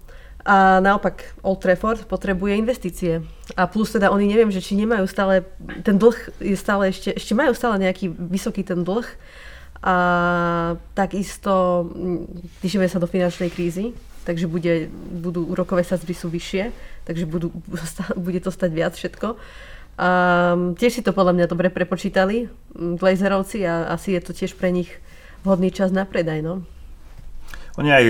a naopak Old Trafford potrebuje investície. A plus teda oni neviem, že či nemajú stále, ten dlh je stále ešte, ešte majú stále nejaký vysoký ten dlh. A takisto mm, blížime sa do finančnej krízy, takže bude, budú úrokové sadzby sú vyššie, takže budú, bude to stať viac všetko. A tiež si to podľa mňa dobre prepočítali, mm, Glazerovci, a asi je to tiež pre nich vhodný čas na predaj. No. Oni aj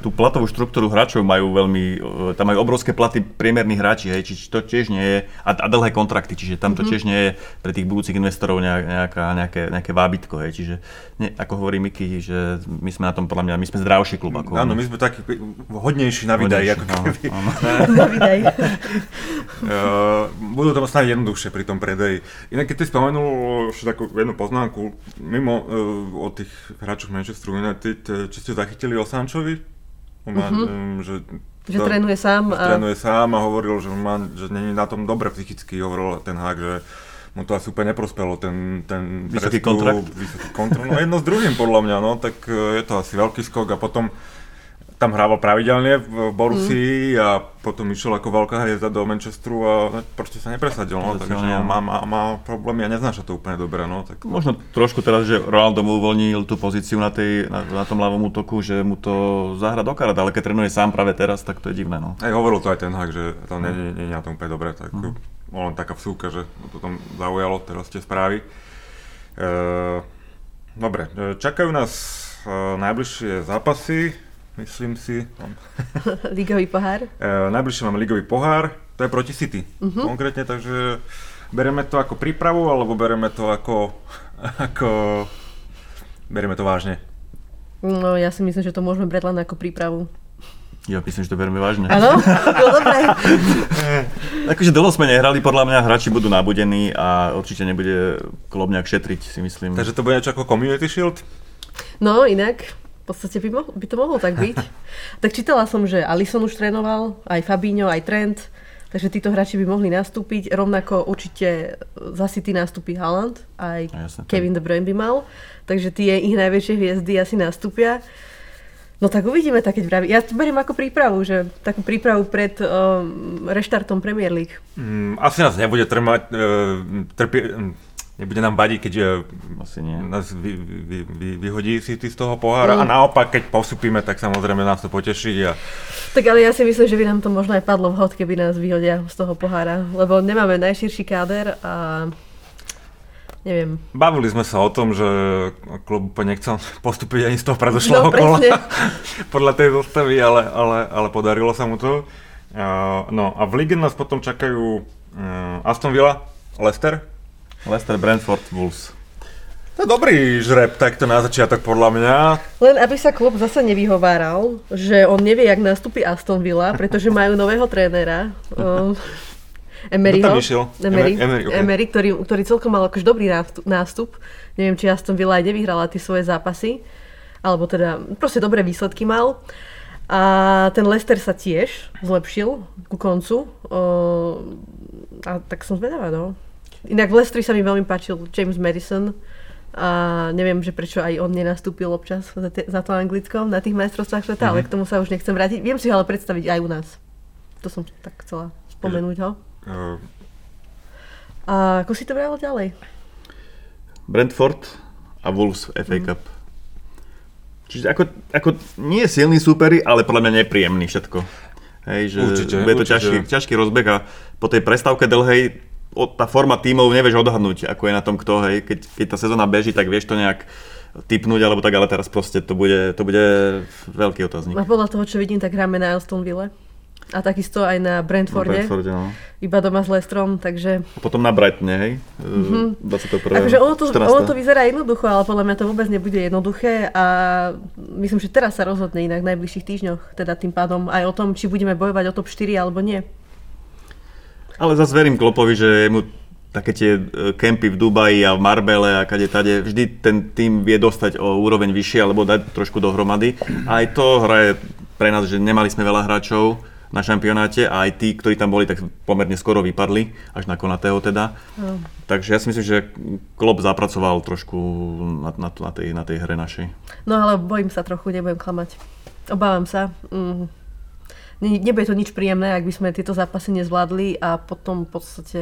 tú platovú štruktúru hráčov majú veľmi, e, tam majú obrovské platy priemerných hráči, hej, čiže to tiež nie je, a, a dlhé kontrakty, čiže tam to mm-hmm. tiež nie je pre tých budúcich investorov nejaká, nejaké, nejaké vábitko, hej, čiže nie, ako hovorí Miky, že my sme na tom, podľa mňa, my sme zdravší klub. Ako áno, my sme takí hodnejší na výdaj, ako keby. na výdaj. uh, budú to snáď jednoduchšie pri tom predaji. Inak keď ty spomenul ešte takú jednu poznámku, mimo uh, od tých hráčov Manchester United, či ste zachytili o Sančovi? Uh-huh. že, že to, trénuje sám. A... Trénuje sám a hovoril, že, má, že není na tom dobre psychicky, hovoril ten hák, že mu to asi úplne neprospelo, ten, ten vysoký kontrakt. Vysoký kontrakt. No jedno s druhým podľa mňa, no, tak e, je to asi veľký skok a potom tam hrával pravidelne v Borussii mm. a potom išiel ako veľká hviezda do Manchesteru a proste sa nepresadil, no, takže no, má, má, má problémy a neznáša to úplne dobre. No, tak... Možno trošku teraz, že Ronaldo mu uvoľnil tú pozíciu na, tej, na, na tom ľavom útoku, že mu to zahra do karat, ale keď trénuje sám práve teraz, tak to je divné. No. Aj hovoril to aj ten hak, že to nie, nie, nie, nie na tom úplne dobre, tak mm. len taká vsúka, že to tam zaujalo teraz tie správy. E, dobre, e, čakajú nás e, najbližšie zápasy myslím si. Ligový pohár? E, najbližšie máme ligový pohár, to je proti City uh-huh. konkrétne, takže bereme to ako prípravu, alebo bereme to ako, ako bereme to vážne? No ja si myslím, že to môžeme brať len ako prípravu. Ja myslím, že to bereme vážne. Áno? No dobre. Takže dlho sme nehrali, podľa mňa hráči budú nabudení a určite nebude Klobňák šetriť, si myslím. Takže to bude niečo ako Community Shield? No, inak podstate by, mo- by to mohlo tak byť. tak čítala som, že Alison už trénoval, aj Fabinho, aj Trent, takže títo hráči by mohli nastúpiť. Rovnako určite za City nastúpi Haaland, aj Jasne, Kevin De Bruyne by mal, takže tie ich najväčšie hviezdy asi nastúpia. No tak uvidíme, tak keď vraví. Ja to beriem ako prípravu, že takú prípravu pred um, reštartom Premier League. Mm, asi nás nebude trmať, uh, trpie, nebude nám badiť, keď eh, Asi nie. nás vy, vy, vy, vyhodí si ty z toho pohára mm. a naopak, keď postupíme, tak samozrejme nás to poteší. A... Tak ale ja si myslím, že by nám to možno aj padlo vhod, keby nás vyhodia z toho pohára, lebo nemáme najširší káder a neviem. Bavili sme sa o tom, že klub úplne nechcel postúpiť ani z toho predošlého no, kola podľa tej zostavy, ale, ale, ale podarilo sa mu to. Uh, no a v lige nás potom čakajú uh, Aston Villa, Leicester, Leicester, Brentford, Wolves. To je dobrý žreb takto na začiatok podľa mňa. Len aby sa klub zase nevyhováral, že on nevie, jak nastúpi Aston Villa, pretože majú nového trénera. Um, Emeryho, Emery, Emery, okay. Emery ktorý, ktorý celkom mal akož dobrý nástup. Neviem, či Aston Villa aj nevyhrala tie svoje zápasy. Alebo teda, proste dobré výsledky mal. A ten Leicester sa tiež zlepšil ku koncu. Uh, a tak som zvedavá, no. Inak v Lestri sa mi veľmi páčil James Madison a neviem, že prečo aj on nenastúpil občas za, te, za to anglickom na tých majstrovstvách sveta, mm-hmm. ale k tomu sa už nechcem vrátiť. Viem si ho ale predstaviť aj u nás. To som tak chcela spomenúť ho. Uh. A ako si to bralo ďalej? Brentford a Wolves FA mm. Cup. Čiže ako, ako nie silný súperi, ale podľa mňa nepríjemný všetko. Hej, že určite, bude to určite. ťažký, ťažký rozbeh a po tej prestávke dlhej tá forma tímov nevieš odhadnúť, ako je na tom kto, hej. Keď, keď tá sezóna beží, tak vieš to nejak typnúť, alebo tak, ale teraz proste to bude, to bude veľký otáznik. A podľa toho, čo vidím, tak hráme na Aston Ville. A takisto aj na Brentforde. Na Brentforde no. Iba doma s Lestrom, takže... A potom na Brightone, hej? Mm-hmm. 21. Akože ono to, ono to vyzerá jednoducho, ale podľa mňa to vôbec nebude jednoduché a myslím, že teraz sa rozhodne inak v najbližších týždňoch, teda tým pádom aj o tom, či budeme bojovať o top 4 alebo nie. Ale zase verím Klopovi, že mu také tie e, kempy v Dubaji a v Marbele a kade tade, vždy ten tým vie dostať o úroveň vyššie alebo dať trošku dohromady. A aj to hraje pre nás, že nemali sme veľa hráčov na šampionáte a aj tí, ktorí tam boli, tak pomerne skoro vypadli, až na Konatého teda. No. Takže ja si myslím, že Klop zapracoval trošku na, na, na, tej, na tej hre našej. No ale bojím sa trochu, nebudem klamať. Obávam sa. Mm nebude to nič príjemné, ak by sme tieto zápasy nezvládli a potom v podstate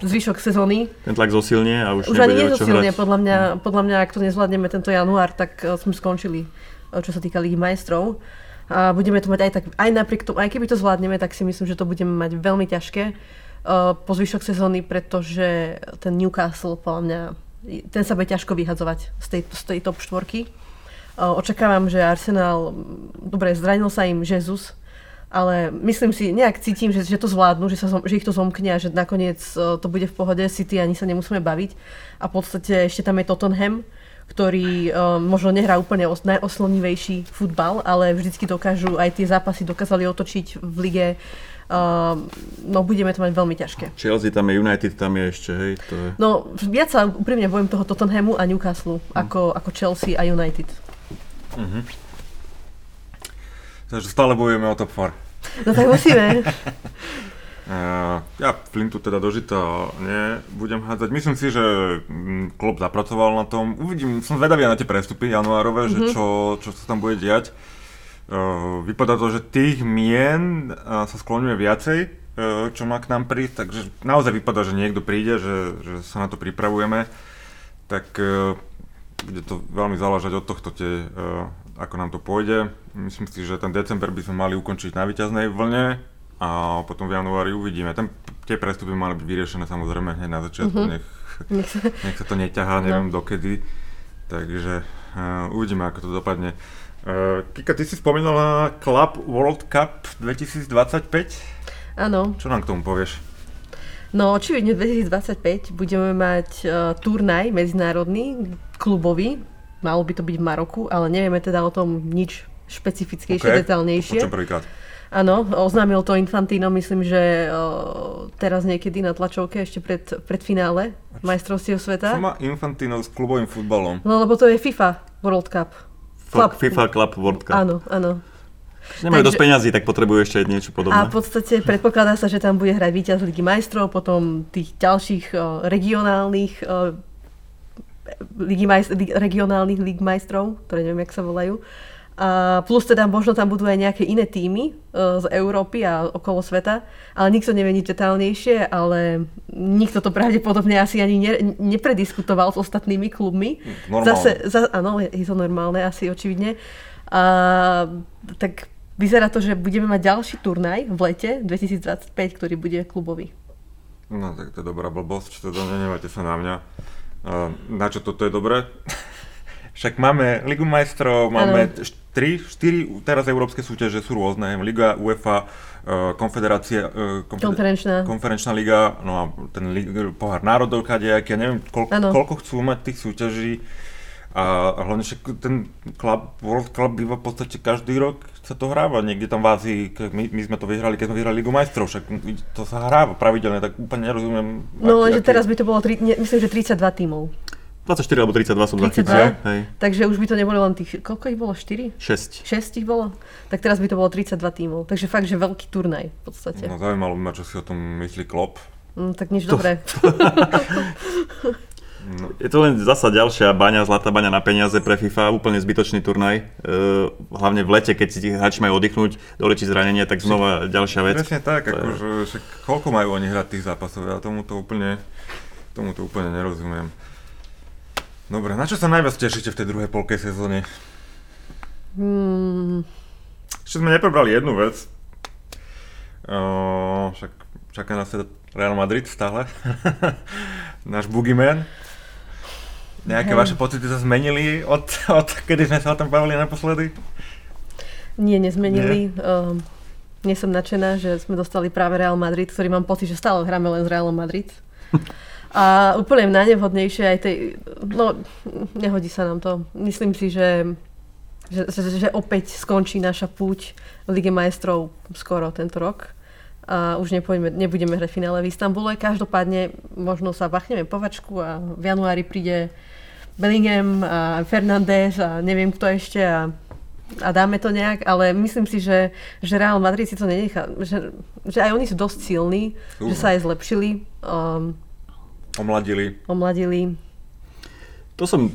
zvyšok sezóny. Ten tlak zosilnie a už, už ani nezosilnie, podľa mňa, podľa mňa, ak to nezvládneme tento január, tak eh, sme skončili, eh, čo sa týka Ligy majstrov. A budeme to mať aj tak, aj napriek tomu, aj keby to zvládneme, tak si myslím, že to budeme mať veľmi ťažké. uh, po zvyšok sezóny, pretože ten Newcastle, podľa mňa, ten sa bude ťažko vyhadzovať z tej, z tej top štvorky. Očakávam, že Arsenal, dobre, zranil sa im Jesus, ale myslím si, nejak cítim, že, že to zvládnu, že, sa, že ich to zomkne a že nakoniec to bude v pohode, City ani sa nemusíme baviť. A v podstate ešte tam je Tottenham, ktorý um, možno nehrá úplne os- najoslonivejší futbal, ale vždycky dokážu, aj tie zápasy dokázali otočiť v lige. Um, no budeme to mať veľmi ťažké. Chelsea tam je, United tam je ešte, hej, to je... No viac sa úprimne bojím toho Tottenhamu a Newcastle, hm. ako, ako Chelsea a United. Mhm. Takže stále bojujeme o top 4. No tak musíme. Uh, ja Flintu teda dožito nebudem hádzať. Myslím si, že mm, klub zapracoval na tom. Uvidím, som zvedavý na tie prestupy januárové, mm-hmm. že mhm. čo, čo sa tam bude diať. Uh, vypadá to, že tých mien uh, sa skloňuje viacej, uh, čo má k nám prísť, takže naozaj vypadá, že niekto príde, že, že sa na to pripravujeme. Tak uh, bude to veľmi záležať od tohto, tie, uh, ako nám to pôjde. Myslím si, že ten december by sme mali ukončiť na výťaznej vlne, a potom v januári uvidíme. Ten, tie prestupy mali byť vyriešené samozrejme hneď na začiatku, uh-huh. nech, nech sa to neťahá, neviem no. dokedy. Takže uh, uvidíme, ako to dopadne. Uh, Kika, ty si spomínala Club World Cup 2025? Áno. Čo nám k tomu povieš? No očividne 2025 budeme mať uh, turnaj medzinárodný, klubový. Malo by to byť v Maroku, ale nevieme teda o tom nič špecifickejšie, okay. detailnejšie. Počujem prvýkrát. Áno, oznámil to Infantino, myslím, že o, teraz niekedy na tlačovke, ešte pred, pred finále majstrovstiev sveta. Čo má Infantino s klubovým futbalom? No lebo to je FIFA World Cup. Club. FIFA Club World Cup. Áno, áno. Nemajú Takže, dosť peňazí, tak potrebujú ešte niečo podobné. A v podstate predpokladá sa, že tam bude hrať víťaz Ligy majstrov, potom tých ďalších o, regionálnych o, Ligy majst- regionálnych lig majstrov, ktoré neviem, jak sa volajú. A plus teda možno tam budú aj nejaké iné týmy uh, z Európy a okolo sveta, ale nikto nevie nič detálnejšie, ale nikto to pravdepodobne asi ani ne, neprediskutoval s ostatnými klubmi. Normálne. Zase, za, áno, je to normálne asi očividne. A, tak vyzerá to, že budeme mať ďalší turnaj v lete 2025, ktorý bude klubový. No tak to je dobrá blbosť, teda nenevajte sa na mňa. Na čo toto je dobré? Však máme Ligu majstrov, máme 3, 4 teraz európske súťaže sú rôzne, Liga, UEFA, uh, konfederácia, konfeder- konferenčná. konferenčná liga, no a ten pohár národov kadejaký, ja neviem, koľko, koľko chcú mať tých súťaží. A, a hlavne však ten club, World Club býva v podstate každý rok sa to hráva, niekde tam v Ázii, my, my sme to vyhrali, keď sme vyhrali Ligu majstrov, však to sa hráva pravidelne, tak úplne nerozumiem. No lenže teraz by to bolo, tri, ne, myslím, že 32 tímov. 24 alebo 32 som 32? zachytil. Hej. Takže už by to nebolo len tých, koľko ich bolo? 4? 6. 6 ich bolo? Tak teraz by to bolo 32 tímov. Takže fakt, že veľký turnaj v podstate. No zaujímalo by ma, čo si o tom myslí Klopp. Mm, tak nič to... dobré. No. Je to len zasa ďalšia baňa, zlatá baňa na peniaze pre FIFA, úplne zbytočný turnaj. E, hlavne v lete, keď si tí hráči majú oddychnúť, dolečiť zranenie, tak znova ďalšia vec. Presne tak, akože, koľko majú oni hrať tých zápasov, ja tomu to úplne, tomu to úplne nerozumiem. Dobre, na čo sa najviac tešíte v tej druhej polke sezóne? Hmm. Ešte sme neprebrali jednu vec. O, však čaká nás teda Real Madrid stále. Náš boogeyman. Nejaké vaše pocity sa zmenili od, od kedy sme sa o tom bavili naposledy? Nie, nezmenili. Nie? Uh, nie som nadšená, že sme dostali práve Real Madrid, ktorý mám pocit, že stále hráme len s Realom Madrid. A úplne najnevhodnejšie aj tej, no nehodí sa nám to. Myslím si, že, že, že, že opäť skončí naša púť v Lige majstrov skoro tento rok a už nepôjdeme, nebudeme hrať finále v Istambule. Každopádne možno sa bachneme povačku a v januári príde Bellingham a Fernández a neviem kto ešte a, a dáme to nejak, ale myslím si, že, že Real Madrid si to nenechá, že, že aj oni sú dosť silní, uh. že sa aj zlepšili. Um, Omladili. Omladili. To som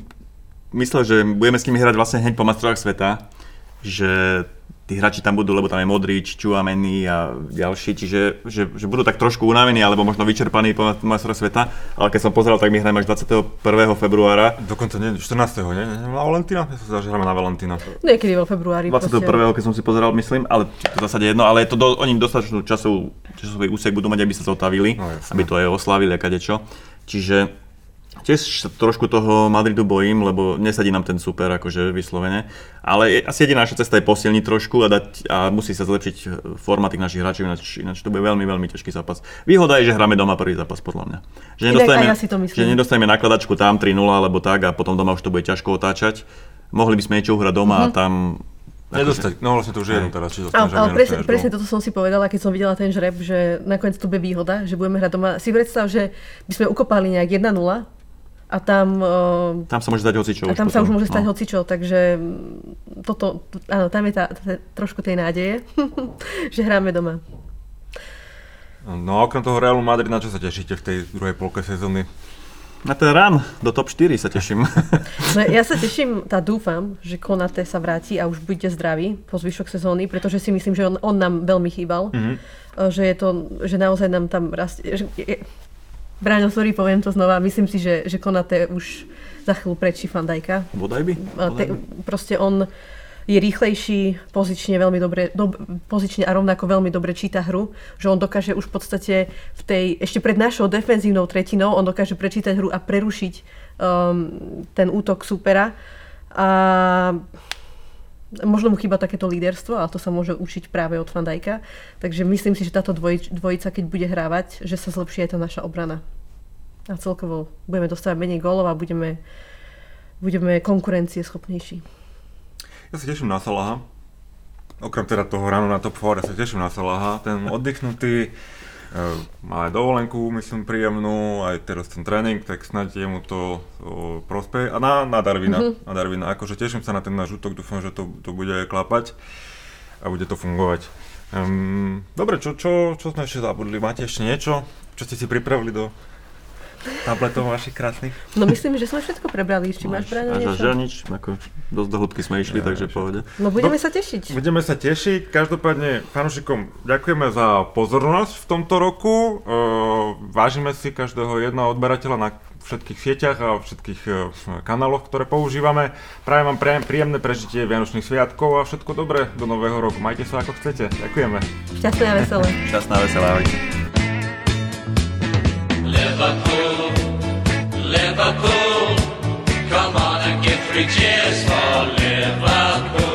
myslel, že budeme s nimi hrať vlastne hneď po mastrovách sveta, že tí hráči tam budú, lebo tam je Modrič, Čuameni a ďalší, čiže že, že budú tak trošku unavení alebo možno vyčerpaní po majstre sveta, ale keď som pozeral, tak my hrajeme až 21. februára. Dokonca nie, 14. nie? Na Valentína? Ja sa zdá, že hráme na Valentína. Niekedy vo februári. 21. proste. keď som si pozeral, myslím, ale to v zásade jedno, ale je to do, oni dostatočnú časovú, časový úsek budú mať, aby sa zotavili, No, aby to aj oslávili a kadečo. Čiže tiež sa trošku toho Madridu bojím, lebo nesadí nám ten super, akože vyslovene. Ale je, asi jediná naša cesta je posilniť trošku a, dať, a musí sa zlepšiť e, forma tých našich hráčov, ináč, ináč to bude veľmi, veľmi ťažký zápas. Výhoda je, že hráme doma prvý zápas, podľa mňa. Že nedostaneme, ja si to myslím. že nedostaneme nakladačku tam 3-0 alebo tak a potom doma už to bude ťažko otáčať. Mohli by sme niečo uhrať doma a tam... Nedostať, no vlastne to už je jedno teraz, či dostaneš, ale presne, presne toto som si povedala, keď som videla ten žreb, že nakoniec to bude výhoda, že budeme hrať doma. Si predstav, že by sme ukopali nejak 1-0 a tam, uh, Tam sa môže dať hocičo. a tam sa už môže stať no. hocičo, takže toto, áno, tam je tá, tá, trošku tej nádeje, že hráme doma. No a okrem toho Realu Madrid, na čo sa tešíte v tej druhej polke sezóny? Na ten run do top 4 sa teším. No, ja sa teším, tá dúfam, že Konate sa vráti a už bude zdravý po zvyšok sezóny, pretože si myslím, že on, on nám veľmi chýbal. Mm-hmm. Že je to, že naozaj nám tam rastie. Že, je, Bráňo, sorry, poviem to znova, myslím si, že, že Konate už za chvíľu prečí Fandajka. Bodaj by. Te, proste on je rýchlejší, pozične veľmi dobre, do, pozične a rovnako veľmi dobre číta hru, že on dokáže už v podstate v tej, ešte pred našou defenzívnou tretinou, on dokáže prečítať hru a prerušiť um, ten útok supera. A možno mu chýba takéto líderstvo, ale to sa môže učiť práve od Fandajka. Takže myslím si, že táto dvojica, keď bude hrávať, že sa zlepší aj tá naša obrana. A celkovo budeme dostávať menej gólov a budeme, budeme konkurencie schopnejší. Ja sa teším na Salaha. Okrem teda toho ráno na top 4, ja sa teším na Salaha. Ten oddychnutý, má aj dovolenku, myslím, príjemnú, aj teraz ten tréning, tak snáď jemu to o, prospeje. A na, na Darvina, mm-hmm. na Darvina. Akože teším sa na ten náš útok, dúfam, že to, to bude klapať a bude to fungovať. Um, dobre, čo, čo, čo sme ešte zabudli? Máte ešte niečo, čo ste si pripravili do tabletov vašich krásnych? No myslím, že sme všetko prebrali. Či máš, až niečo? ja nič, ako dosť do hĺbky sme išli, takže pohode. No budeme sa tešiť. Budeme sa tešiť. Každopádne fanúšikom ďakujeme za pozornosť v tomto roku. Uh, vážime si každého jedného odberateľa na všetkých sieťach a všetkých uh, kanáloch, ktoré používame. Prajem vám príjemné prežitie Vianočných sviatkov a všetko dobré do nového roku. Majte sa ako chcete. Ďakujeme. Šťastné a veselé. Šťastná, veselá, ahojte. Liverpool. Come on and give three cheers for Liverpool.